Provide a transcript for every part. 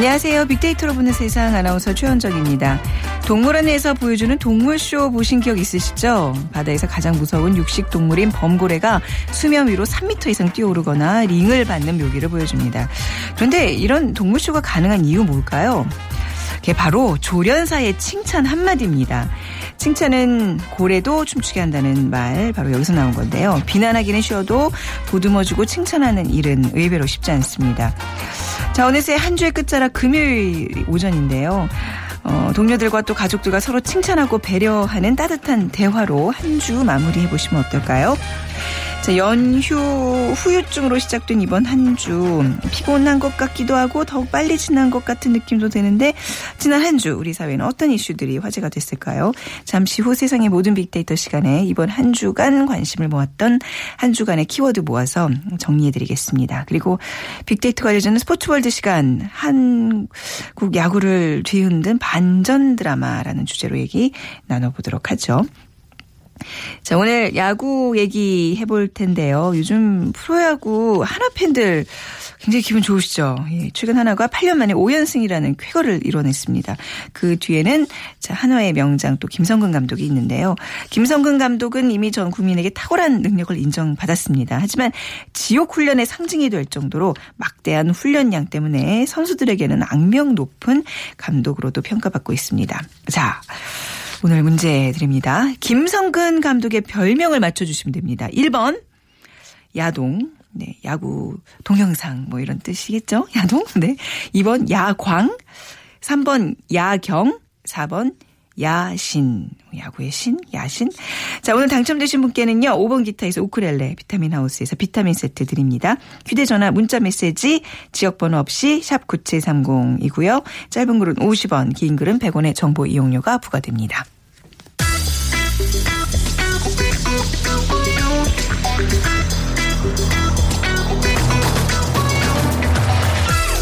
안녕하세요. 빅데이터로 보는 세상 아나운서 최현정입니다. 동물원에서 보여주는 동물쇼 보신 기억 있으시죠? 바다에서 가장 무서운 육식 동물인 범고래가 수면 위로 3m 이상 뛰어오르거나 링을 받는 묘기를 보여줍니다. 그런데 이런 동물쇼가 가능한 이유 뭘까요? 그게 바로 조련사의 칭찬 한마디입니다. 칭찬은 고래도 춤추게 한다는 말 바로 여기서 나온 건데요. 비난하기는 쉬워도 보듬어주고 칭찬하는 일은 의외로 쉽지 않습니다. 자, 어느새 한 주의 끝자락 금요일 오전인데요. 어, 동료들과 또 가족들과 서로 칭찬하고 배려하는 따뜻한 대화로 한 주 마무리해 보시면 어떨까요? 자, 연휴 후유증으로 시작된 이번 한 주 피곤한 것 같기도 하고 더욱 빨리 지난 것 같은 느낌도 드는데 지난 한 주 우리 사회는 어떤 이슈들이 화제가 됐을까요? 잠시 후 세상의 모든 빅데이터 시간에 이번 한 주간 관심을 모았던 한 주간의 키워드 모아서 정리해드리겠습니다. 그리고 빅데이터가 알려주는 스포츠월드 시간 한국 야구를 뒤흔든 반전 드라마라는 주제로 얘기 나눠보도록 하죠. 자, 오늘 야구 얘기 해볼 텐데요. 요즘 프로야구 하나 팬들 굉장히 기분 좋으시죠? 예, 최근 하나가 8년 만에 5연승이라는 쾌거를 이뤄냈습니다. 그 뒤에는 자, 한화의 명장 또 김성근 감독이 있는데요. 김성근 감독은 이미 전 국민에게 탁월한 능력을 인정받았습니다. 하지만 지옥 훈련의 상징이 될 정도로 막대한 훈련량 때문에 선수들에게는 악명 높은 감독으로도 평가받고 있습니다. 자, 오늘 문제 드립니다. 김성근 감독의 별명을 맞춰주시면 됩니다. 1번, 야동. 네, 야구 동영상 뭐 이런 뜻이겠죠? 야동? 네. 2번, 야광. 3번, 야경. 4번, 야신. 야구의 신? 야신? 자, 오늘 당첨되신 분께는요, 5번 기타에서 우크렐레, 비타민 하우스에서 비타민 세트 드립니다. 휴대전화, 문자 메시지, 지역번호 없이 샵9730이고요. 짧은 글은 50원, 긴 글은 100원의 정보 이용료가 부과됩니다.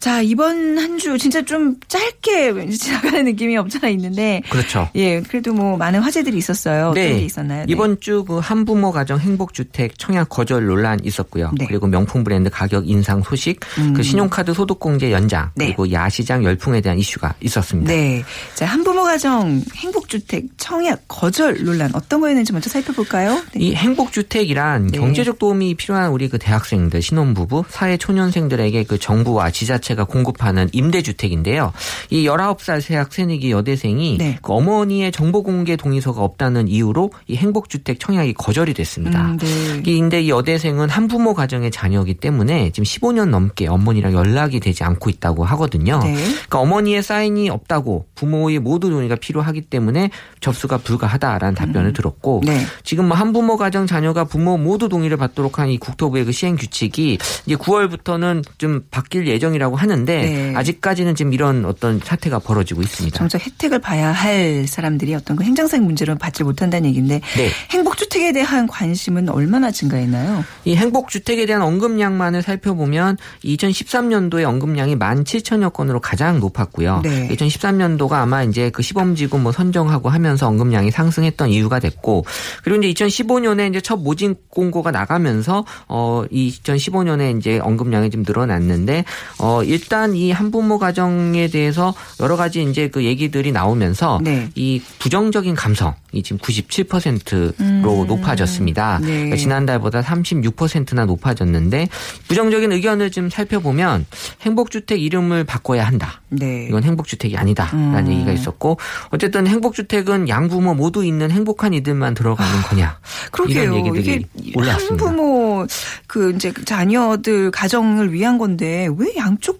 자, 이번 한 주 진짜 좀 짧게 왠지 지나가는 느낌이 없잖아 있는데. 그렇죠. 예, 그래도 뭐 많은 화제들이 있었어요. 어떤 게 있었나요? 네. 이번 주그 한부모 가정 행복주택 청약 거절 논란 있었고요. 네. 그리고 명품 브랜드 가격 인상 소식, 음. 그 신용카드 소득공제 연장, 네. 그리고 야시장 열풍에 대한 이슈가 있었습니다. 네. 자, 한부모 가정 행복주택 청약 거절 논란 어떤 거였는지 먼저 살펴볼까요? 네. 이 행복주택이란 네. 경제적 도움이 필요한 우리 그 대학생들, 신혼부부, 사회 초년생들에게 그 정부와 지자체 가 공급하는 임대주택인데요. 이 19살 새학 새내기 여대생이 네. 그 어머니의 정보 공개 동의서가 없다는 이유로 이 행복주택 청약이 거절이 됐습니다. 음, 네. 근데 이 여대생은 한부모 가정의 자녀이기 때문에 지금 15년 넘게 어머니랑 연락이 되지 않고 있다고 하거든요. 네. 그러니까 어머니의 사인이 없다고 부모의 모두 동의가 필요하기 때문에 접수가 불가하다라는 답변을 들었고 네. 지금 뭐 한부모 가정 자녀가 부모 모두 동의를 받도록 한 이 국토부의 그 시행 규칙이 이제 9월부터는 좀 바뀔 예정이라고 하는데 네. 아직까지는 지금 이런 어떤 사태가 벌어지고 있습니다. 정작 혜택을 봐야 할 사람들이 어떤 그 행정상 문제로 받지 못한다는 얘기인데 네. 행복주택에 대한 관심은 얼마나 증가했나요? 이 행복주택에 대한 언급량만을 살펴보면 2013년도에 언급량이 17,000여 건으로 가장 높았고요. 네. 2013년도가 아마 이제 그 시범지구 뭐 선정하고 하면서 언급량이 상승했던 이유가 됐고 그리고 이제 2015년에 이제 첫 모집 공고가 나가면서 어 2015년에 이제 언급량이 좀 늘어났는데 어 일단 이 한부모 가정에 대해서 여러 가지 이제 그 얘기들이 나오면서 네. 이 부정적인 감성이 지금 97%로 음. 높아졌습니다. 네. 그러니까 지난달보다 36%나 높아졌는데 부정적인 의견을 좀 살펴보면 행복주택 이름을 바꿔야 한다. 네. 이건 행복주택이 아니다라는 음. 얘기가 있었고 어쨌든 행복주택은 양부모 모두 있는 행복한 이들만 들어가는 거냐 그러게요. 이런 얘기들이 올라왔습니다. 한부모 그 이제 자녀들 가정을 위한 건데 왜 양쪽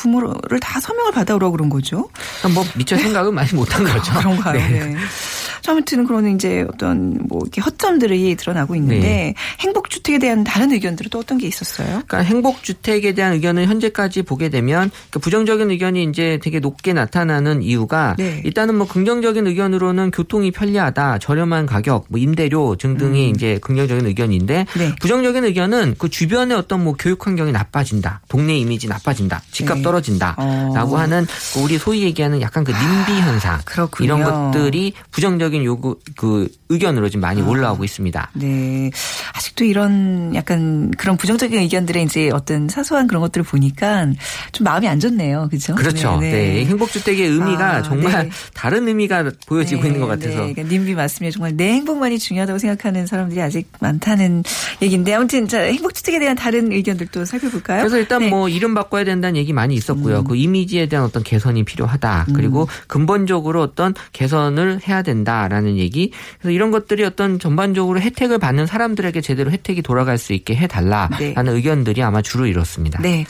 부모를 다 서명을 받아오라고 그런 거죠? 뭐 미처 생각을 많이 못한 거죠. 그런가요? 네. 네. 자, 아무튼 그런 이제 어떤 뭐 이렇게 허점들이 드러나고 있는데 네. 행복주택에 대한 다른 의견들은 또 어떤 게 있었어요? 그러니까 행복주택에 대한 의견을 현재까지 보게 되면 그 부정적인 의견이 이제 되게 높게 나타나는 이유가 네. 일단은 뭐 긍정적인 의견으로는 교통이 편리하다, 저렴한 가격, 뭐 임대료 등등이 이제 긍정적인 의견인데 음. 네. 부정적인 의견은 그 주변의 어떤 뭐 교육 환경이 나빠진다, 동네 이미지 나빠진다, 집값 네. 떨어진다라고 어. 하는 그 우리 소위 얘기하는 약간 그 님비 현상 그렇군요. 이런 것들이 부정적인 요구 그 의견으로 지금 많이 올라오고 있습니다. 네. 아직도 이런 약간 그런 부정적인 의견들의 이제 어떤 사소한 그런 것들을 보니까 좀 마음이 안 좋네요. 그죠? 그렇죠. 네. 행복주택의 의미가 아, 정말 네. 다른 의미가 보여지고 네, 있는 것 같아서. 네. 그러니까 님비 맞습니다. 정말 내 행복만이 중요하다고 생각하는 사람들이 아직 많다는 얘기인데 아무튼 자 행복주택에 대한 다른 의견들도 살펴볼까요? 그래서 일단 네. 음. 뭐 이름 바꿔야 된다는 얘기 많이 있었고요. 그 이미지에 대한 어떤 개선이 필요하다. 그리고 근본적으로 어떤 개선을 해야 된다라는 얘기. 그래서 이런 것들이 어떤 전반적으로 혜택을 받는 사람들에게 제대로 혜택이 돌아갈 수 있게 해달라라는 네. 의견들이 아마 주로 이렇습니다. 네.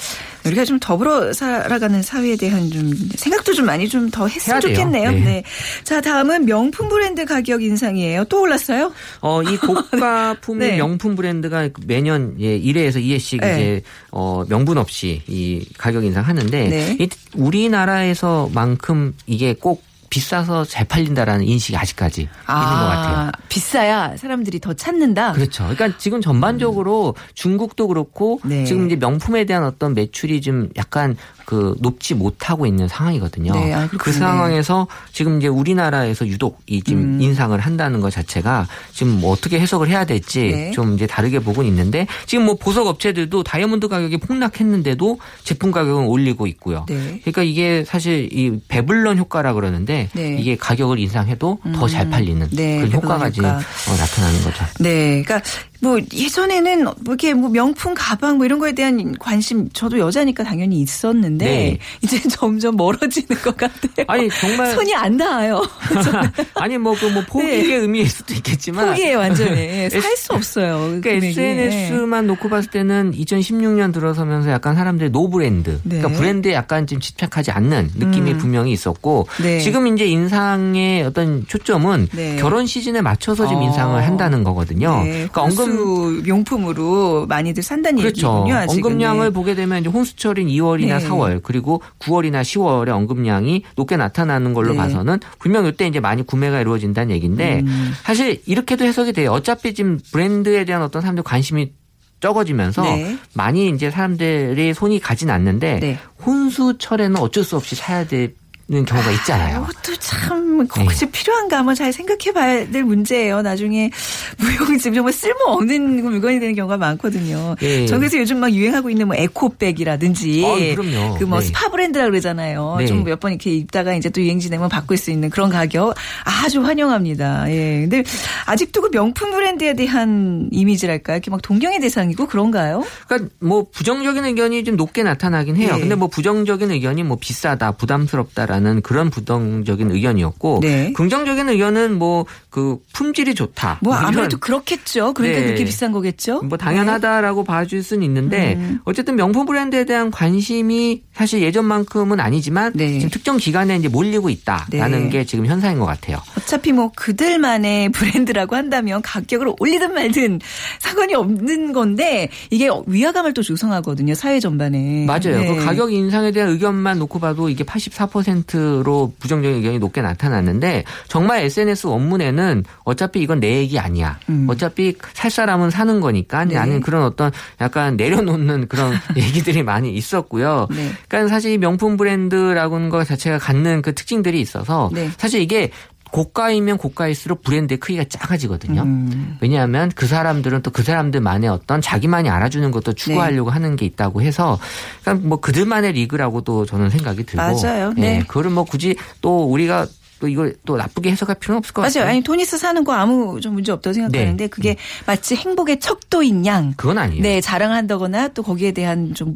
우리가 좀 더불어 살아가는 사회에 대한 좀 생각도 좀 많이 좀 더 했으면. 좋겠네요. 네. 네. 자, 다음은 명품 브랜드 가격 인상이에요. 또 올랐어요? 어, 이 고가 품의 네. 명품 브랜드가 매년 예, 1회에서 2회씩 네. 이제 어, 명분 없이 이 가격 인상하는데 네. 이 우리나라에서만큼 이게 꼭 비싸서 잘 팔린다라는 인식이 아직까지 있는 것 같아요. 비싸야 사람들이 더 찾는다. 그렇죠. 그러니까 지금 전반적으로 중국도 그렇고 네. 지금 이제 명품에 대한 어떤 매출이 좀 약간 그 높지 못하고 있는 상황이거든요. 네, 아, 그. 상황에서 지금 이제 우리나라에서 유독 이 지금 음. 인상을 한다는 것 자체가 지금 뭐 어떻게 해석을 해야 될지 네. 좀 이제 다르게 보고는 있는데 지금 뭐 보석 업체들도 다이아몬드 가격이 폭락했는데도 제품 가격은 올리고 있고요. 네. 그러니까 이게 사실 이 배블런 효과라 그러는데 네. 이게 가격을 인상해도 더 잘 팔리는 네, 그런 효과가 지금. 어, 나타나는 거죠. 네. 그러니까 뭐 예전에는 뭐 이렇게 뭐 명품 가방 뭐 이런 거에 대한 관심 저도 여자니까 당연히 있었는데 네. 이제 점점 멀어지는 것 같아요. 아니 정말 손이 안 닿아요. 아니 뭐그뭐 포기의 네. 의미일 수도 있겠지만 포기해 완전히 살 수 없어요. 그러니까 금액이. SNS만 놓고 봤을 때는 2016년 들어서면서 약간 사람들이 no 브랜드, 네. 그러니까 브랜드에 약간 좀 집착하지 않는 느낌이 음. 분명히 있었고 네. 지금 이제 인상의 어떤 초점은 네. 결혼 시즌에 맞춰서 지금 어. 인상을 한다는 거거든요. 네, 그러니까 언금 혼수 용품으로 많이들 산다는 그렇죠. 얘기군요. 아직은. 언급량을 네. 보게 되면 이제 홍수철인 2월이나 네. 4월 그리고 9월이나 10월에 언급량이 높게 나타나는 걸로 네. 봐서는 분명 이때 이제 많이 구매가 이루어진다는 얘기인데 음. 사실 이렇게도 해석이 돼요. 어차피 지금 브랜드에 대한 어떤 사람들 관심이 적어지면서 네. 많이 이제 사람들이 손이 가진 않는데 네. 혼수철에는 어쩔 수 없이 사야 되 는 경우가 있잖아요. 이것도 참 혹시 필요한가 한번 잘 생각해봐야 될 문제예요. 나중에 무용지물 정말 쓸모없는 물건이 되는 경우가 많거든요. 예. 저 그래서 요즘 막 유행하고 있는 뭐 에코백이라든지 어, 그럼요. 그뭐 네. 스파 브랜드라 그러잖아요. 네. 좀몇 번 이렇게 입다가 이제 또 유행 지나면 바꿀 수 있는 그런 가격 아주 환영합니다. 예. 근데 아직도 그 명품 브랜드에 대한 이미지랄까 이렇게 막 동경의 대상이고 그런가요? 그러니까 뭐 부정적인 의견이 좀 높게 나타나긴 해요. 네. 근데 뭐 부정적인 의견이 뭐 비싸다, 부담스럽다라는 그런 부정적인 의견이었고 네. 긍정적인 의견은 뭐그 품질이 좋다. 뭐 아무래도 그렇겠죠. 그러니까 네. 그렇게 비싼 거겠죠. 뭐 당연하다라고 봐줄 수는 있는데 음. 어쨌든 명품 브랜드에 대한 관심이 사실 예전만큼은 아니지만 네. 지금 특정 기간에 이제 몰리고 있다라는 네. 게 지금 현상인 것 같아요. 어차피 뭐 그들만의 브랜드라고 한다면 가격을 올리든 말든 상관이 없는 건데 이게 위화감을 또 조성하거든요 사회 전반에. 맞아요. 네. 그 가격 인상에 대한 의견만 놓고 봐도 이게 84%로 부정적인 의견이 높게 나타났는데 정말 SNS 원문에는 어차피 이건 내 얘기 아니야. 음. 어차피 살 사람은 사는 거니까 네. 나는 그런 어떤 약간 내려놓는 그런 얘기들이 많이 있었고요. 네. 그러니까 사실 이 명품 브랜드라고 하는 것 자체가 갖는 그 특징들이 있어서 네. 사실 이게 고가이면 고가일수록 브랜드의 크기가 작아지거든요. 음. 왜냐하면 그 사람들은 또 그 사람들만의 어떤 자기만이 알아주는 것도 추구하려고 하는 게 있다고 해서 그러니까 뭐 그들만의 리그라고도 저는 생각이 들고 맞아요. 예, 네. 그거를 뭐 굳이 또 우리가 또 이걸 또 나쁘게 해석할 필요는 없을 것 맞아요. 같아요. 아니 토니스 사는 거 아무 좀 문제 없다고 생각하는데 네. 그게 마치 행복의 척도인 양. 그건 아니에요. 네, 자랑한다거나 또 거기에 대한 좀,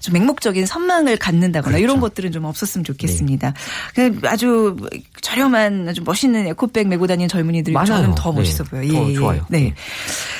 좀 맹목적인 선망을 갖는다거나 그렇죠. 이런 것들은 좀 없었으면 좋겠습니다. 그 아주 저렴한 아주 멋있는 에코백 메고 다니는 젊은이들이 많아요. 저는 더 네. 멋있어 보여요. 더 좋아요. 네. 네.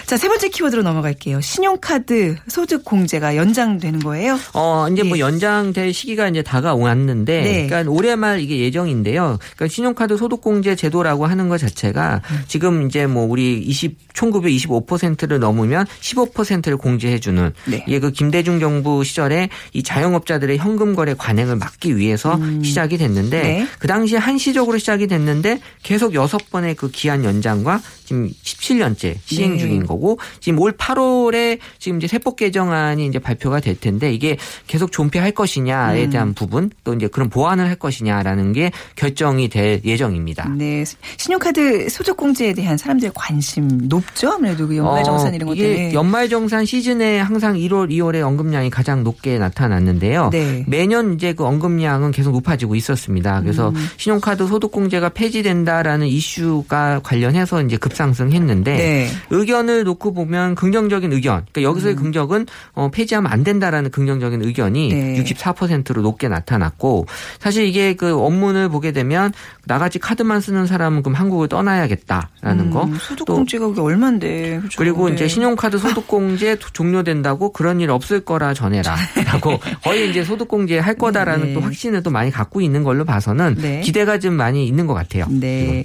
자, 세 번째 키워드로 넘어갈게요. 신용카드 소득 공제가 연장되는 거예요. 어, 이제 뭐 예. 연장될 시기가 이제 다가왔는데, 네. 그러니까 올해 말 이게 예정인데요. 그러니까 신용카드 소득공제 제도라고 하는 것 자체가 음. 지금 이제 뭐 우리 20, 총급여 25%를 넘으면 15%를 공제해 주는 네. 이게 그 김대중 정부 시절에 이 자영업자들의 현금 거래 관행을 막기 위해서 시작이 됐는데, 음. 네. 그 당시에 한시적으로 시작이 됐는데 계속 여섯 번의 그 기한 연장과 지금 17년째 시행 네. 중인 거고 지금 올 8월에 지금 이제 세법 개정안이 이제 발표가 될 텐데 이게 계속 존폐할 것이냐에 음. 대한 부분 또 이제 그런 보완을 할 것이냐라는 게 결정이 될 예정입니다. 네. 신용카드 소득 공제에 대한 사람들의 관심 높죠? 아무래도 그 연말정산 어, 이런 것 이게 때문에. 연말정산 시즌에 항상 1월, 2월에 언급량이 가장 높게 나타났는데요. 네. 매년 이제 그 언급량은 계속 높아지고 있었습니다. 그래서 음. 신용카드 소득 공제가 폐지된다라는 이슈가 관련해서 이제 급상 승했는데 네. 의견을 놓고 보면 긍정적인 의견. 그러니까 여기서의 긍정은 어, 폐지하면 안 된다라는 긍정적인 의견이 네. 64%로 높게 나타났고 사실 이게 그 원문을 보게 되면 나같이 카드만 쓰는 사람은 그럼 한국을 떠나야겠다라는 거. 음, 소득 또 공제가 그게 얼만데. 그죠? 그리고 네. 이제 신용카드 소득공제 종료된다고 그런 일 없을 거라 전해라라고 거의 이제 소득공제 할 거다라는 네. 또 확신을 또 많이 갖고 있는 걸로 봐서는 네. 기대가 좀 많이 있는 것 같아요. 네.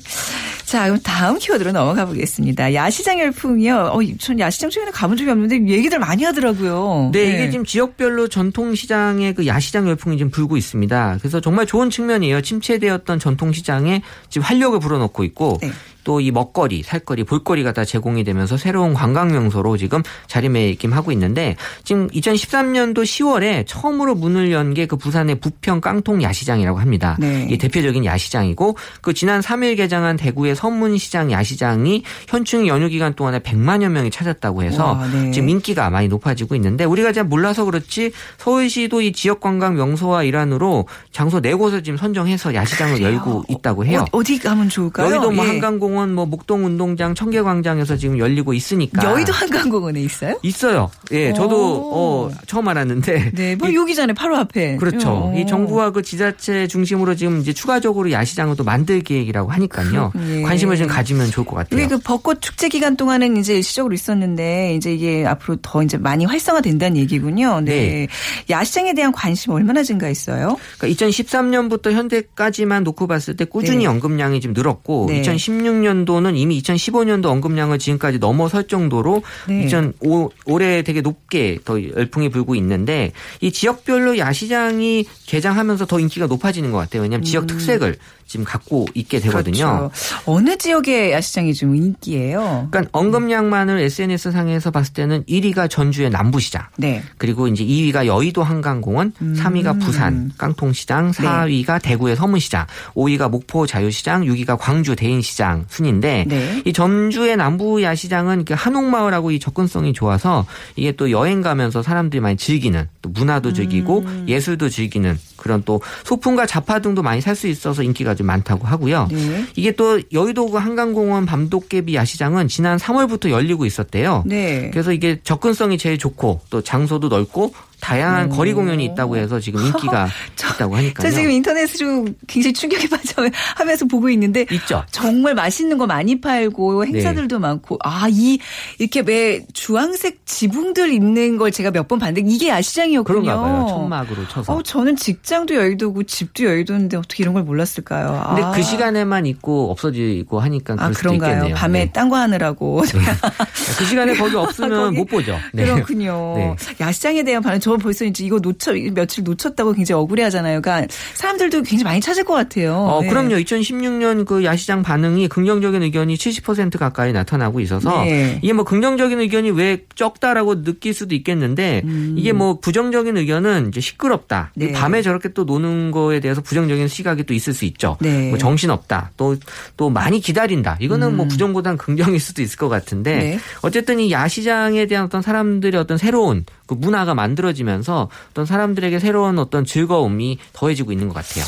자, 그럼 다음 키워드로 넘어가 보겠습니다. 야시장 열풍이요. 어, 전 야시장 최근에 가본 적이 없는데 얘기들 많이 하더라고요. 네, 이게 지금 지역별로 전통시장의 그 야시장 열풍이 지금 불고 있습니다. 그래서 정말 좋은 측면이에요. 침체되었던 전통시장에 지금 활력을 불어넣고 있고 네. 또 이 먹거리, 살거리, 볼거리가 다 제공이 되면서 새로운 관광 명소로 지금 자리매김하고 있는데 지금 2013년도 10월에 처음으로 문을 연 게 그 부산의 부평 깡통 야시장이라고 합니다. 네. 이 대표적인 야시장이고 그 지난 3일 개장한 대구의 선문시장 야시장이 현충 연휴 기간 동안에 100만여 명이 찾았다고 해서 와, 네. 지금 인기가 많이 높아지고 있는데 우리가 잘 몰라서 그렇지 서울시도 이 지역 관광 명소와 일환으로 장소 네 곳을 지금 선정해서 야시장을 열고 있다고 해요. 어, 디 가면 좋을까요? 여의도 뭐 예. 한강공원, 뭐 목동 운동장, 청계광장에서 지금 열리고 있으니까. 여의도 한강공원에 있어요? 있어요. 예, 저도 오. 어, 처음 알았는데. 네, 뭐 이- 여기잖아요. 바로 앞에. 그렇죠. 어. 이 정부와 그 지자체 중심으로 지금 이제 추가적으로 야시장을 또 만들 계획이라고 하니까요. 예. 관심을 좀 가지면 좋을 것 같아요. 이게 그 벚꽃 축제 기간 동안은 이제 일시적으로 있었는데 이제 이게 앞으로 더 이제 많이 활성화된다는 얘기군요. 네. 네. 야시장에 대한 관심 얼마나 증가했어요? 그러니까 2013년부터 현재까지만 놓고 봤을 때 꾸준히 네. 언급량이 지금 늘었고 네. 2016년 도는 이미 2015년도 언급량을 지금까지 넘어설 정도로 네. 2005 올해 되게 높게 더 열풍이 불고 있는데 이 지역별로 야시장이 개장하면서 더 인기가 높아지는 것 같아요. 왜냐하면 지역 특색을 지금 갖고 있게 되거든요. 음. 그렇죠. 어느 지역의 야시장이 좀 인기예요? 그러니까 언급량만을 SNS 상에서 봤을 때는 1위가 전주의 남부시장. 네. 그리고 이제 2위가 여의도 한강공원, 음. 3위가 부산 깡통시장, 4위가 대구의 서문시장, 5위가 목포 자유시장, 6위가 광주 대인시장 순인데 네. 이 전주의 남부 야시장은 그 한옥마을하고 이 접근성이 좋아서 이게 또 여행 가면서 사람들이 많이 즐기는 또 문화도 즐기고 음. 예술도 즐기는 그런 또 소품과 잡화 등도 많이 살 수 있어서 인기가 좀 많다고 하고요. 네. 이게 또 여의도 그 한강공원 밤도깨비 야시장은 지난 3월부터 열리고 있었대요. 네. 그래서 이게 접근성이 제일 좋고 또 장소도 넓고 다양한 거리 공연이 있다고 해서 지금 인기가 있다고 하니까요. 저 지금 인터넷으로 굉장히 충격에 빠져 하면서 보고 있는데 있죠. 정말 맛있는 거 많이 팔고 행사들도 많고 아 이 이렇게 왜 주황색 지붕들 있는 걸 제가 몇 번 봤는데 이게 야시장이었군요. 그런가 봐요. 천막으로 쳐서. 어, 저는 직장도 여의도고 집도 여의도인데 어떻게 이런 걸 몰랐을까요? 근데 아. 그 시간에만 있고 없어지고 하니까 아 그럴 수도 그런가요? 있겠네요. 밤에 네. 딴거 하느라고 그 시간에 거기 없으면 거기? 못 보죠. 네. 그렇군요. 네. 야시장에 대한 반응 저저 벌써 이제 이거 놓쳐 며칠 놓쳤다고 굉장히 억울해 하잖아요. 그러니까 사람들도 굉장히 많이 찾을 것 같아요. 어, 네. 그럼요. 2016년 그 야시장 반응이 긍정적인 의견이 70% 가까이 나타나고 있어서 네. 이게 뭐 긍정적인 의견이 왜 적다라고 느낄 수도 있겠는데 이게 뭐 부정적인 의견은 이제 시끄럽다. 음. 네. 밤에 저렇게 또 노는 거에 대해서 부정적인 시각이 또 있을 수 있죠. 네. 뭐 정신 없다. 또 또 많이 기다린다. 이거는 뭐 부정보다는 긍정일 수도 있을 것 같은데 음. 네. 어쨌든 이 야시장에 대한 어떤 사람들의 어떤 새로운 그 문화가 만들어지면서 어떤 사람들에게 새로운 어떤 즐거움이 더해지고 있는 것 같아요.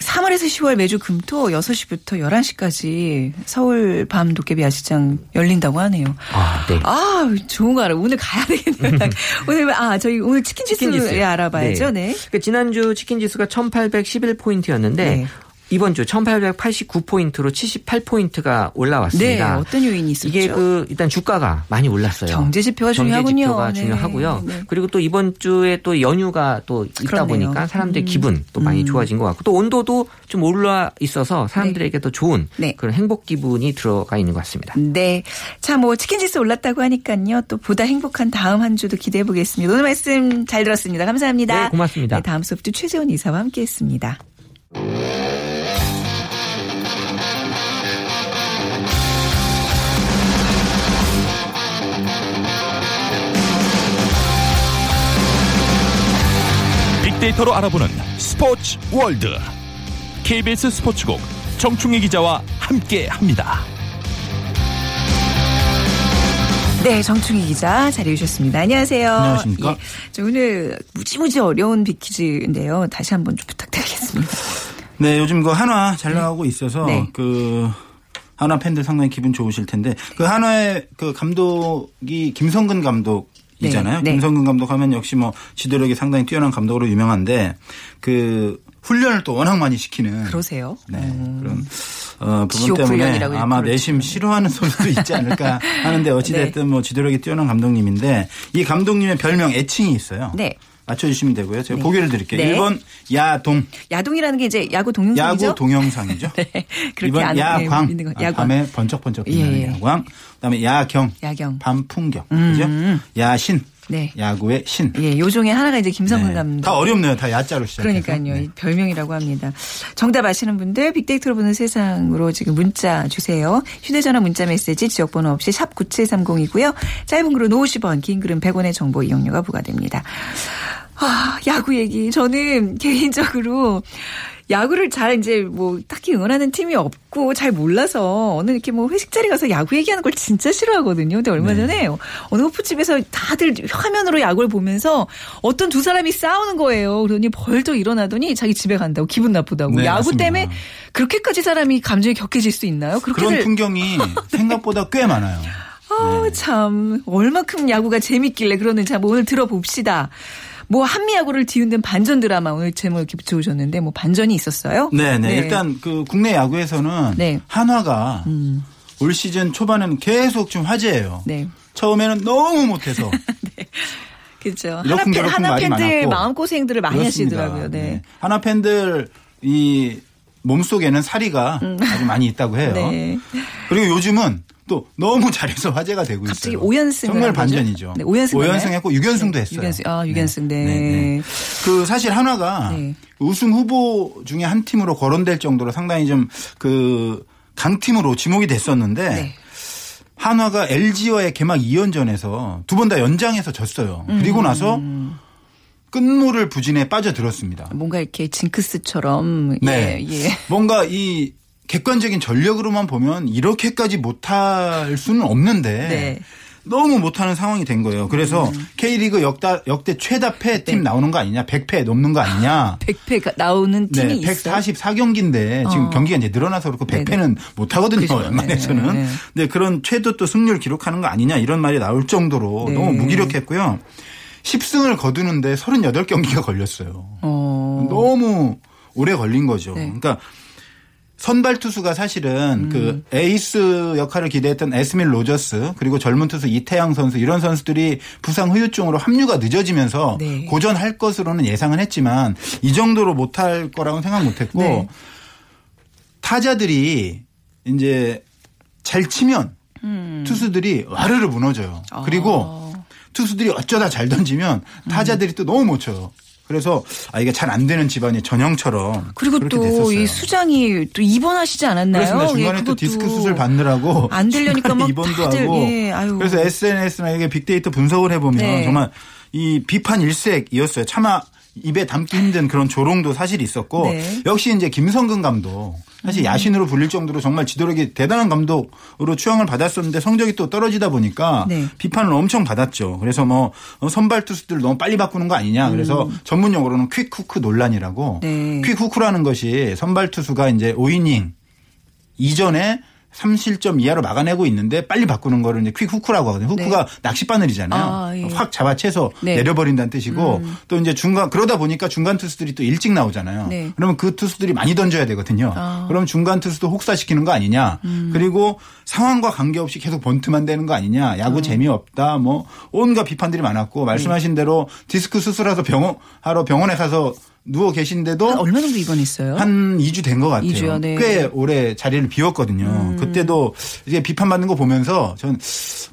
3월에서 10월 매주 금토 6시부터 11시까지 서울 밤 도깨비 야시장 열린다고 하네요. 아, 네. 아, 좋은 거 알아. 오늘 가야 되겠네요. 오늘 아, 저희 오늘 치킨 지수. 예, 알아봐야죠. 네. 그러니까 지난주 치킨 지수가 1811포인트였는데 네. 이번 주 1889포인트로 78포인트가 네, 올라왔습니다. 어떤 요인이 있었죠? 이게 그 일단 주가가 많이 올랐어요. 경제 지표가 중요하군요. 지표가 네. 중요하고요. 네. 그리고 또 이번 주에 또 연휴가 또 있다 그렇네요. 보니까 사람들의 기분 또 많이 좋아진 것 같고 또 온도도 좀 올라 있어서 사람들에게 더 좋은 네. 그런 행복 기분이 들어가 있는 것 같습니다. 네. 자, 뭐 치킨 지수 올랐다고 하니까요. 또 보다 행복한 다음 한 주도 기대해 보겠습니다. 오늘 말씀 잘 들었습니다. 감사합니다. 네, 고맙습니다. 네, 다음 수업도 최재원 이사와 함께했습니다. 빅데이터로 알아보는 스포츠 월드 KBS 스포츠국 정충희 기자와 함께합니다. 네, 정충희 기자 자리해 주셨습니다. 안녕하세요. 안녕하십니까? 예, 저 오늘 무지무지 어려운 빅퀴즈인데요. 다시 한번 좀 부탁드리겠습니다. 네, 요즘 그 한화 잘 나가고 있어서 네. 그 한화 팬들 상당히 기분 좋으실 텐데 그 한화의 그 감독이 김성근 감독 이잖아요. 네, 네. 김성근 감독 하면 역시 뭐 지도력이 상당히 뛰어난 감독으로 유명한데 그 훈련을 또 워낙 많이 시키는 그러세요? 네, 그런 어, 부분 때문에 아마. 내심 싫어하는 선수도 있지 않을까 하는데 어찌됐든 뭐 지도력이 뛰어난 감독님인데 이 감독님의 별명 애칭이 있어요. 네. 맞춰주시면 되고요. 제가 보기를 드릴게요. 네. 1번 야동, 야동이라는 게 이제 야구 동영상이죠? 야구 동영상이죠. 네. 그렇게 2번 아는- 야광, 네, 있는 거. 아, 야광. 밤에 번쩍번쩍 빛나는 예. 야광. 그다음에 야경, 야경. 밤 풍경, 그죠? 야신, 네. 야구의 신. 예, 요 중에 하나가 이제 김성근 네. 감독. 다 어렵네요. 다 야자로 시작해서. 그러니까요. 네. 이 별명이라고 합니다. 정답 아시는 분들 빅데이터로 보는 세상으로 지금 문자 주세요. 휴대전화 문자 메시지 지역번호 없이 샵 9730이고요. 짧은 글은 50원, 긴 글은 100원의 정보 이용료가 부과됩니다. 아, 야구 얘기. 저는 개인적으로 야구를 잘 이제 뭐 딱히 응원하는 팀이 없고 잘 몰라서 어느 이렇게 뭐 회식 자리 가서 야구 얘기하는 걸 진짜 싫어하거든요. 근데 얼마 전에 어느 호프집에서 다들 화면으로 야구를 보면서 어떤 두 사람이 싸우는 거예요. 그러니 벌떡 일어나더니 자기 집에 간다고 기분 나쁘다고. 네, 야구 맞습니다. 때문에 그렇게까지 사람이 감정이 격해질 수 있나요? 그런 풍경이 생각보다 꽤 많아요. 아, 참. 얼마큼 야구가 재밌길래 그러는지 한번 오늘 들어봅시다. 뭐 한미 야구를 뒤흔든 반전 드라마 오늘 제목 이렇게 붙여오셨는데 뭐 반전이 있었어요? 네, 네. 일단 그 국내 야구에서는 네. 음. 한화가 올 시즌 초반에는 계속 좀 화제예요. 네. 처음에는 너무 못해서 그렇죠. 이러쿵 하나, 팬, 하나 팬들. 마음고생들을 많이 그렇습니다. 하시더라고요. 네. 하나 팬들 이 몸속에는 사리가 아주 많이 있다고 해요. 음. 네. 그리고 요즘은 또 너무 잘해서 화제가 되고 갑자기 있어요. 오연승을 정말? 반전이죠. 네, 오연승 맞나요? 했고 6연승도 했어요. 육연승, 아, 육연승, 네. 그 사실 한화가 네. 우승 후보 중에 한 팀으로 거론될 정도로 상당히 좀 그 강팀으로 지목이 됐었는데 네. 한화가 LG와의 개막 2연전에서 두 번 다 연장해서 졌어요. 그리고 나서 끝물을 부진에 빠져들었습니다. 뭔가 이렇게 징크스처럼 네. 예, 예. 뭔가 이 객관적인 전력으로만 보면 이렇게까지 못할 수는 없는데 네. 너무 못하는 상황이 된 거예요. 그래서 음. K리그 역다, 역대 최다 패 팀 네. 나오는 거 아니냐, 100패 넘는 거 아니냐. 100패가 나오는 팀이 네, 있어요. 144경기인데 지금 어. 경기가 이제 늘어나서 그렇고 네네. 100패는 못 하거든요. 웬만해서는. 네, 네. 그런 최저 또 승률 기록하는 거 아니냐 이런 말이 나올 정도로 네. 너무 무기력했고요. 10승을 거두는데 38경기가 걸렸어요. 어. 너무 오래 걸린 거죠. 네. 그러니까 선발 투수가 사실은 음. 그 에이스 역할을 기대했던 에스밀 로저스 그리고 젊은 투수 이태양 선수 이런 선수들이 부상 후유증으로 합류가 늦어지면서 네. 고전할 것으로는 예상은 했지만 이 정도로 못할 거라고는 생각 못했고 네. 타자들이 이제 잘 치면 음. 투수들이 와르르 무너져요. 아. 그리고 투수들이 어쩌다 잘 던지면 타자들이 또 너무 못 쳐요. 그래서 아 이게 잘 안 되는 집안이 전형처럼 그리고 또. 이 수장이 또 입원하시지 않았나요? 그렇습니다. 중간에 예, 또 디스크 수술 받느라고 안 되려니까 막 입원도 다들, 하고 예. 그래서 SNS나 이게 빅데이터 분석을 해보면 네. 정말 이 비판 일색이었어요. 차마 입에 담기 힘든 그런 조롱도 사실 있었고 네. 역시 이제 김성근 감독 사실 야신으로 불릴 정도로 정말 지도력이 대단한 감독으로 추앙을 받았었는데 성적이 또 떨어지다 보니까 네. 비판을 엄청 받았죠. 그래서 뭐 선발 투수들 너무 빨리 바꾸는 거 아니냐. 그래서 전문 용어로는 퀵 후크 논란이라고 네. 퀵 후크라는 것이 선발 투수가 이제 5이닝 이전에 3실점 이하로 막아내고 있는데 빨리 바꾸는 거를 이제 퀵 후크라고 하거든요. 후크가 낚시 바늘이잖아요. 아, 예. 확 잡아채서 네. 음. 내려버린다는 뜻이고 또 이제 중간 그러다 보니까 중간 투수들이 또 일찍 나오잖아요. 네. 그러면 그 투수들이 많이 던져야 되거든요. 아. 그럼 중간 투수도 혹사시키는 거 아니냐. 음. 그리고 상황과 관계없이 계속 번트만 되는 거 아니냐. 어. 야구 재미없다. 뭐 온갖 비판들이 많았고 말씀하신 네. 대로 디스크 수술해서 병원 하러 병원에 가서 누워 계신데도 한 얼마 정도 입원했어요? 한 2주 된 것 같아요. 2주요, 네. 음. 꽤 오래 자리를 비웠거든요. 그때도 이제 비판받는 거 보면서 전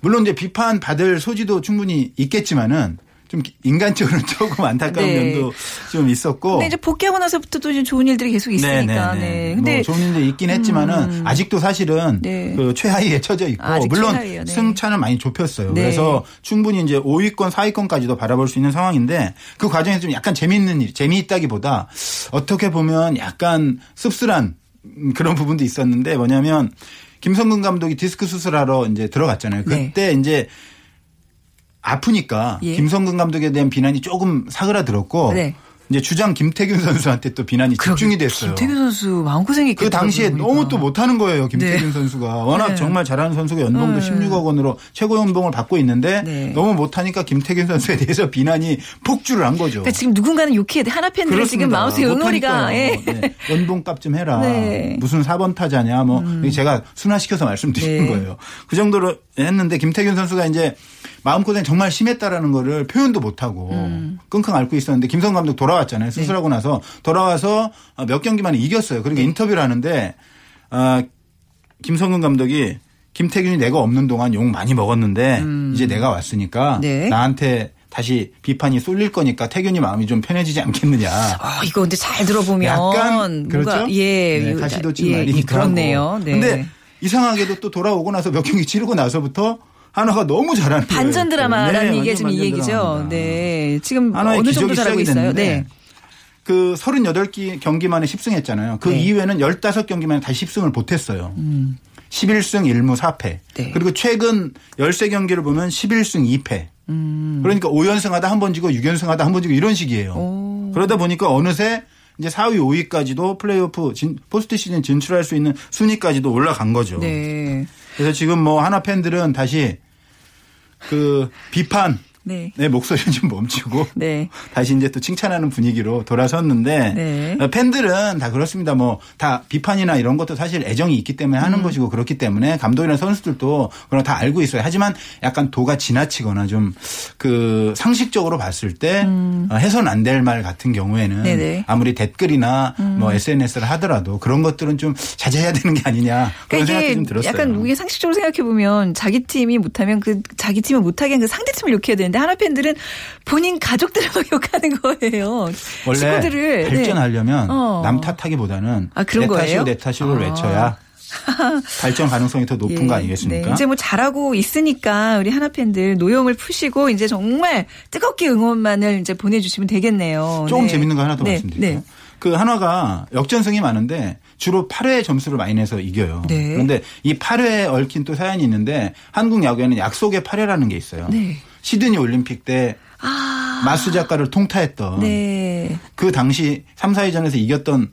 물론 이제 비판 받을 소지도 충분히 있겠지만은 좀 인간적으로 조금 안타까운 네. 면도 좀 있었고. 근데 이제 복귀하고 나서부터도 이제 좋은 일들이 계속 있으니까. 네. 근데 뭐 좋은 일도 있긴 했지만은 아직도 사실은 네. 그 최하위에 처져 있고 물론 최하위예요. 네. 승차는 많이 좁혔어요. 네. 그래서 충분히 이제 5위권, 4위권까지도 바라볼 수 있는 상황인데 그 과정에서 좀 약간 재미있는 일, 재미있다기보다 어떻게 보면 약간 씁쓸한 그런 부분도 있었는데 뭐냐면 김성근 감독이 디스크 수술하러 이제 들어갔잖아요. 네. 그때 이제 아프니까 예. 김성근 감독에 대한 비난이 조금 사그라들었고 네. 이제 주장 김태균 선수한테 또 비난이 집중이 됐어요. 김태균 선수 마음고생했겠다. 그 당시에 너무 또 못하는 거예요. 김태균 네. 선수가. 워낙 네. 정말 잘하는 선수가 연봉도 네. 16억 원으로 최고 연봉을 받고 있는데 네. 너무 못하니까 김태균 선수에 대해서 비난이 폭주를 한 거죠. 그러니까 지금 누군가는 욕해야 돼. 하나 팬들은 지금. 마우스에 응어리가. 예. 네. 연봉값 좀 해라. 네. 음. 무슨 4번 타자냐. 뭐 제가 순화시켜서 말씀드리는 네. 거예요. 그 정도로 했는데 김태균 선수가 이제 마음고생 정말 심했다라는 거를 표현도 못하고 음. 끙끙 앓고 있었는데 김성 감독 돌아왔잖아요. 네. 수술하고 나서 돌아와서 몇 경기 만에 이겼어요. 그러니까 인터뷰를 하는데 아, 김성근 감독이 김태균이 내가 없는 동안 욕 많이 먹었는데 이제 내가 왔으니까 음. 네. 나한테 다시 비판이 쏠릴 거니까 태균이 마음이 좀 편해지지 않겠느냐. 아, 이거 근데 잘 들어보면 약간 그렇죠. 예, 네, 요- 다시도 좀 예, 말리기도 그렇네요. 하고. 네. 근데 이상하게도 또 돌아오고 나서 몇 경기 치르고 나서부터 한화가 너무 잘하는. 반전 드라마라는 네, 얘기가 지금 이 얘기죠. 드라마입니다. 네. 지금 어느 기적이 정도 잘하고 있어요. 네. 그 38기 경기만에 10승했잖아요. 그 네. 이후에는 15경기만에 다시 10승을 못했어요. 11승 1무 4패. 음. 네. 그리고 최근 13경기를 보면 11승 2패. 음. 그러니까 5연승 하다 한 번 지고 6연승 하다 한 번 지고 이런 식이에요. 그러다 보니까 어느새 이제 4위, 5위까지도 플레이오프 진, 포스트 시즌 진출할 수 있는 순위까지도 올라간 거죠. 네. 그래서 지금 뭐 한화 팬들은 다시 그 비판 네. 내 목소리를 좀 멈추고 네. 다시 이제 또 칭찬하는 분위기로 돌아섰는데 네. 어, 팬들은 다 그렇습니다. 뭐 다 비판이나 이런 것도 사실 애정이 있기 때문에 하는 음. 것이고 그렇기 때문에 감독이나 선수들도 그런 거다 알고 있어요. 하지만 약간 도가 지나치거나 좀 그 상식적으로 봤을 때 어, 해선 안 될 말 같은 경우에는 음. 네네. 음. 아무리 댓글이나 뭐 SNS를 하더라도 그런 것들은 좀 자제해야 되는 게 아니냐 그런 그러니까 생각이 좀 들었어요. 약간 우리 상식적으로 생각해 보면 자기 팀이 못하면 그 자기 팀을 못하게 한 그 상대 팀을 욕해야 되는 데 하나 팬들은 본인 가족들을 막 욕하는 거예요. 원래 식구들을 네. 발전하려면 어. 남 탓하기보다는 아, 그런 내 거예요? 탓이고 내 탓이고를 아. 외쳐야 발전 가능성이 더 높은 예, 거 아니겠습니까? 네. 이제 뭐 잘하고 있으니까 우리 하나 팬들 노여움을 푸시고 이제 정말 뜨겁게 응원만을 이제 보내주시면 되겠네요. 조금 네. 재밌는 거 하나 더 네, 말씀드릴게요. 네. 그 한화가 역전승이 많은데 주로 8회 점수를 많이 내서 이겨요. 네. 그런데 이 8회에 얽힌 또 사연이 있는데 한국 야구에는 약속의 8회라는 게 있어요. 네. 시드니 올림픽 때 아, 마수 작가를 통타했던 네. 그 당시 3, 4위전에서 이겼던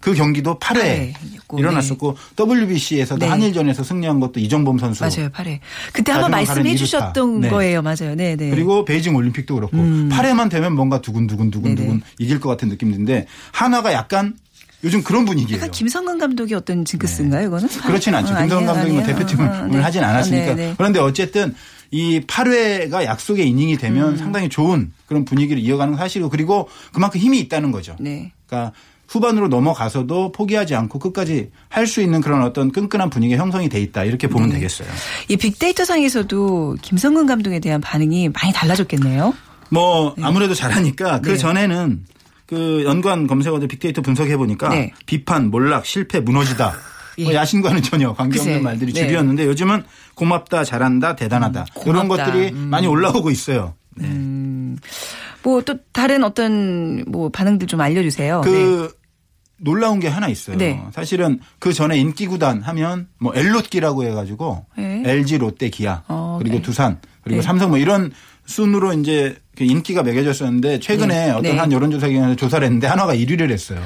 그 경기도 8회 네, 일어났었고 WBC에서도 네. 한일전에서 승리한 것도 이정범 선수 맞아요, 8회. 그때 한번 말씀해. 주셨던 네. 거예요. 맞아요. 네, 네. 그리고 베이징 올림픽도 그렇고 8회만 되면 뭔가 두근두근 두근두근 네네. 이길 것 같은 드는데 하나가 약간 요즘 그런 분위기예요. 약간 김성근 감독이 어떤 징크스인가요, 이거는? 그렇진 않죠. 아, 김성근 감독이 뭐. 대표팀을 아, 네. 하진 않았으니까. 아, 네, 네. 그런데 어쨌든 이 8회가 약속의 이닝이 되면 음. 상당히 좋은 그런 분위기를 이어가는 건 사실이고 그리고 그만큼 힘이 있다는 거죠. 네. 그러니까 후반으로 넘어가서도 포기하지 않고 끝까지 할 수 있는 그런 어떤 끈끈한 분위기 형성이 돼 있다 이렇게 보면 네. 되겠어요. 이 빅데이터 상에서도 김성근 감독에 대한 반응이 많이 달라졌겠네요. 뭐 아무래도 잘하니까 그 네. 전에는 그 연관 검색어들 빅데이터 분석해 보니까 네. 비판, 몰락, 실패, 무너지다. 예. 뭐 야신과는 전혀 관계없는 글쎄, 말들이 네. 주류였는데 요즘은 고맙다, 잘한다, 대단하다 이런 고맙다. 것들이 음. 많이 올라오고 있어요. 네. 뭐또 다른 어떤 뭐 반응들 좀 알려주세요. 그 놀라운 게 하나 있어요. 네. 사실은 그 전에 인기 구단 하면 뭐 엘롯기라고 해가지고 네. LG, 롯데, 기아 어, 그리고 네. 두산 그리고 네. 삼성 뭐 이런 순으로 이제 그 인기가 매겨졌었는데 최근에 네. 어떤 네. 한 여론조사 기관에서 조사를 했는데 한화가 1위를 했어요.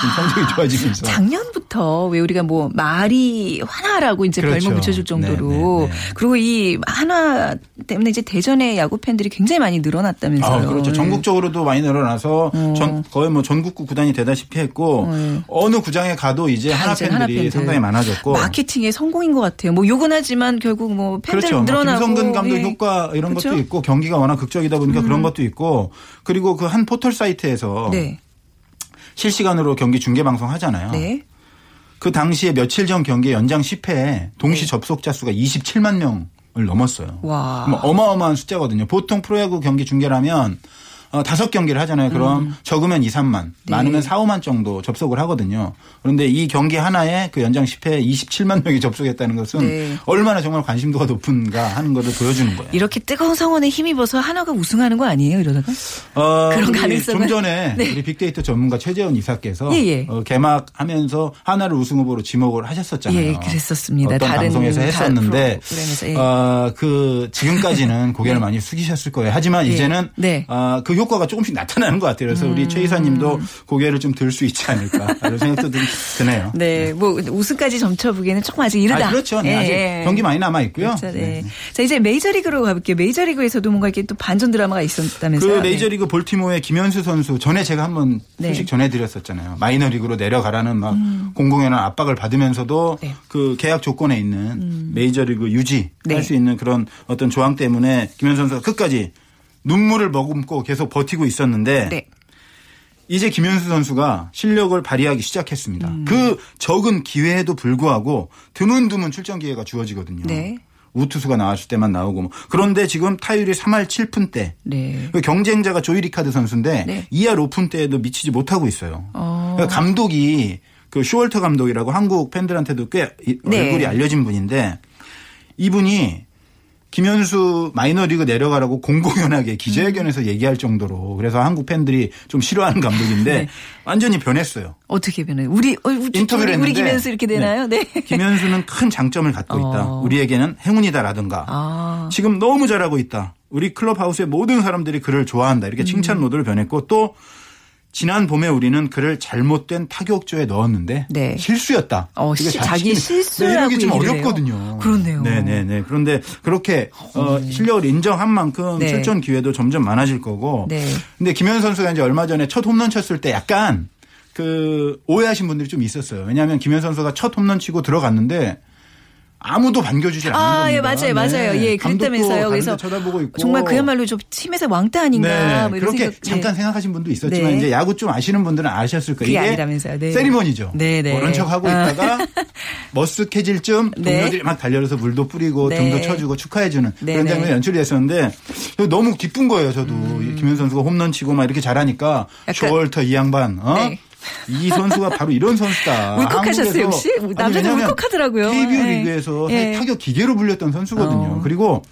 지금 성적이 좋아지면서. 작년부터 왜 우리가 뭐 말이 하나라고 이제 그렇죠. 별명 붙여줄 정도로 네, 네, 네. 그리고 이 하나 때문에 이제 대전의 야구 팬들이 굉장히 많이 늘어났다면서요. 아, 그렇죠. 네. 전국적으로도 많이 늘어나서 어. 전 거의 뭐 전국구 구단이 되다시피 했고 네. 어느 구장에 가도 이제 다 하나 팬들이 하나 팬들. 상당히 많아졌고 마케팅의 성공인 것 같아요. 뭐 욕은 하지만 결국 뭐 팬들 그렇죠. 뭐 늘어나고 김성근 감독 예. 효과 이런 그렇죠? 음. 것도 있고 경기가 워낙 극적이다 보니까 그런 것도 있고 그리고 그 한 포털 사이트에서 네. 실시간으로 경기 중계 방송 하잖아요. 네. 그 당시에 며칠 전 경기 연장 10회에 동시 접속자 수가 27만 명을 넘었어요. 와. 뭐 어마어마한 숫자거든요. 보통 프로야구 경기 중계라면 어, 다섯 경기를 하잖아요. 그럼 적으면 2, 3만, 음. 네. 많으면 4, 5만 정도 접속을 하거든요. 그런데 이 경기 하나에 그 연장 10회에 27만 명이 접속했다는 것은 네. 얼마나 정말 관심도가 높은가 하는 것을 보여주는 거예요. 이렇게 뜨거운 성원에 힘입어서 하나가 우승하는 거 아니에요, 이러다가? 어, 그런 가능성은- 좀 전에 네. 우리 빅데이터 전문가 최재원 이사께서 예, 예. 어, 개막하면서 하나를 우승 후보로 지목을 하셨었잖아요. 예, 그랬었습니다. 어떤 방송에서 다 했었는데 예. 어, 그 지금까지는 고개를 많이 숙이셨을 거예요. 하지만 예. 이제는 네. 어, 그 효과가 조금씩 나타나는 것 같아요. 그래서 음. 우리 최 이사님도 고개를 좀 들 수 있지 않을까 이런 생각도 들- 드네요. 네, 뭐 우승까지 점쳐보기에는 조금 아직 이르다. 아, 그렇죠. 네, 예, 아직 예. 경기 많이 남아 있고요. 그렇죠, 네. 자 이제 메이저리그로 가볼게요. 메이저리그에서도 뭔가 이렇게 또 반전 드라마가 그 있었다면서요? 메이저리그 볼티모어의 김현수 선수 전에 제가 한번 네. 소식 전해드렸었잖아요. 마이너리그로 내려가라는 막 공공연한 압박을 받으면서도 네. 그 계약 조건에 있는 메이저리그 유지할 네. 수 있는 그런 어떤 조항 때문에 김현수 선수가 끝까지 눈물을 머금고 계속 버티고 있었는데 네. 이제 김현수 선수가 실력을 발휘하기 시작했습니다. 음. 그 적은 기회에도 불구하고 드문드문 출전 기회가 주어지거든요. 네. 우투수가 나왔을 때만 나오고 뭐. 그런데 지금 타율이 3할 7푼대. 네. 그 경쟁자가 조이 리카드 선수인데 네. 2할 5푼대에도 미치지 못하고 있어요. 어. 그러니까 감독이 그 쇼월터 감독이라고 한국 팬들한테도 꽤 이- 네. 얼굴이 알려진 분인데 이분이 김현수 마이너리그 내려가라고 공공연하게 기자회견에서 얘기할 정도로 그래서 한국 팬들이 좀 싫어하는 감독인데 네. 완전히 변했어요. 어떻게 변해요? 우리 어, 우리, 인터뷰를 우리, 우리 했는데 김현수 이렇게 되나요? 네. 김현수는 큰 장점을 갖고 있다. 어. 우리에게는 행운이다라든가 아. 지금 너무 잘하고 있다. 우리 클럽하우스의 모든 사람들이 그를 좋아한다. 이렇게 칭찬 음. 모드를 변했고 또 지난 봄에 우리는 그를 잘못된 타격조에 넣었는데 네. 실수였다. 어, 시- 자기 실수라고 네, 이러기 좀 얘기를 해요? 어렵거든요. 그렇네요. 네네네. 그런데 그렇게 어, 실력을 인정한 만큼 네. 출전 기회도 점점 많아질 거고. 네. 근데 김현 선수가 이제 얼마 전에 첫 홈런 쳤을 때 약간 그 오해하신 분들이 좀 있었어요. 왜냐하면 김현 선수가 첫 홈런 치고 들어갔는데 아무도 반겨주지 않는 아, 겁니다. 예, 맞아요, 맞아요. 네. 예, 감독도 그랬다면서요. 그래서 데 쳐다보고 있고 정말 그야말로 좀 팀에서 왕따 아닌가 네, 뭐 그렇게 생각. 잠깐 네. 생각하신 분도 있었지만 네. 이제 야구 좀 아시는 분들은 아셨을 거예요. 그게 이게 아니라면서요. 네. 세리머니죠. 네, 네. 모른 척 하고 아. 있다가 머쓱해질 쯤 네. 동료들이 막 달려서 물도 뿌리고 네. 등도 쳐주고 축하해주는 네, 그런 네. 장면이 연출이 됐었는데 너무 기쁜 거예요. 저도 이 김현 선수가 홈런 치고 막 이렇게 잘하니까 음. 약간- 쇼월터 이 양반 어? 네. 이 선수가 바로 이런 선수다. 울컥하셨어요? 아니, 남자들 울컥하더라고요. KBO 네. 리그에서 예. 타격 기계로 불렸던 선수거든요. 어. 그리고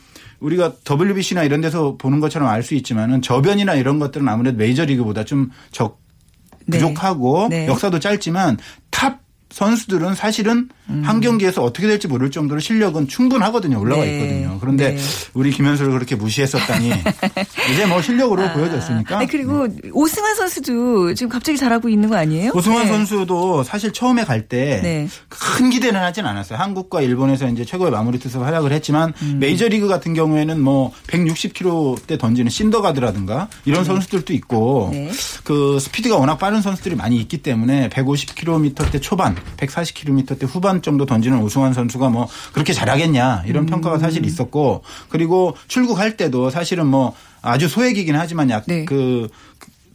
우리가 WBC나 이런 데서 보는 것처럼 알 수 있지만은 저변이나 이런 것들은 아무래도 메이저리그보다 좀 적, 네. 부족하고 네. 역사도 짧지만 탑 선수들은 사실은 한 경기에서 어떻게 될지 모를 정도로 실력은 충분하거든요. 올라와 음. 네. 있거든요. 그런데 네. 우리 김현수를 그렇게 무시했었다니 이제 뭐 실력으로 보여줬으니까. 아니, 그리고 오승환 선수도 지금 갑자기 잘하고 있는 거 아니에요? 오승환 네. 선수도 사실 처음에 갈 때큰 네. 기대는 하진 않았어요. 한국과 일본에서 이제 최고의 마무리 투수 활약을 했지만 음. 메이저리그 같은 경우에는 뭐 160km대 던지는 신더가드라든가 이런 선수들도 있고 네. 그 스피드가 워낙 빠른 선수들이 많이 있기 때문에 150km대 초반, 140km대 후반 정도 던지는 오승환 선수가 뭐 그렇게 잘하겠냐 이런 평가가 사실 있었고 그리고 출국할 때도 사실은 뭐 아주 소액이긴 하지만 약 네. 그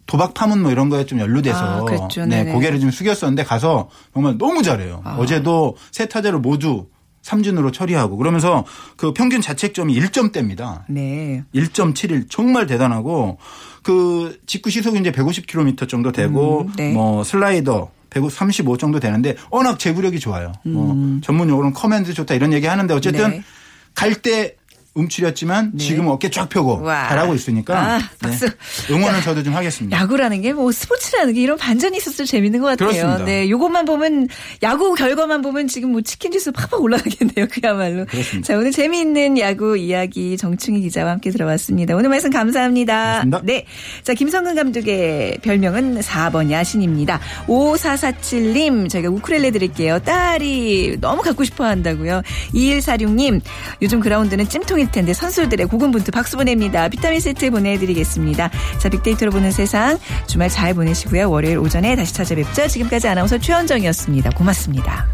도박 파문 뭐 이런 거에 좀 연루돼서 아. 네. 고개를 좀 숙였었는데 가서 정말 너무 잘해요. 아. 어제도 세 타자를 모두 삼진으로 처리하고 그러면서 그 평균 자책점이 1점대입니다. 네. 1.71 정말 대단하고 그 직구 시속이 이제 150km 정도 되고 음, 네. 뭐 슬라이더 135 정도 되는데 워낙 제구력이 좋아요. 뭐 전문 용어로는 command 좋다 이런 얘기 하는데 어쨌든 음. 네. 갈때 움츠렸지만 지금 어깨 쫙 펴고 와. 잘하고 있으니까 아, 박수. 네. 응원을 저도 좀 하겠습니다. 야구라는 게 뭐 스포츠라는 게 이런 반전이 있었을 재밌는 것 같아요. 그렇습니다. 네, 요것만 보면 야구 결과만 보면 지금 뭐 치킨 지수 팍팍 올라가겠네요. 그야말로. 그렇습니다. 자, 오늘 재미있는 야구 이야기 정충희 기자와 함께 들어봤습니다. 오늘 말씀 감사합니다. 고맙습니다. 네. 자, 김성근 감독의 별명은 4번 야신입니다. 5447님, 저희가 우쿨렐레 드릴게요. 딸이 너무 갖고 싶어 한다고요. 2146님, 요즘 그라운드는 찜통 일 텐데 선수들의 고군분투 박수 보냅니다. 비타민 세트 보내드리겠습니다. 자, 빅데이터로 보는 세상 주말 잘 보내시고요. 월요일 오전에 다시 찾아뵙죠. 지금까지 아나운서 최현정이었습니다. 고맙습니다.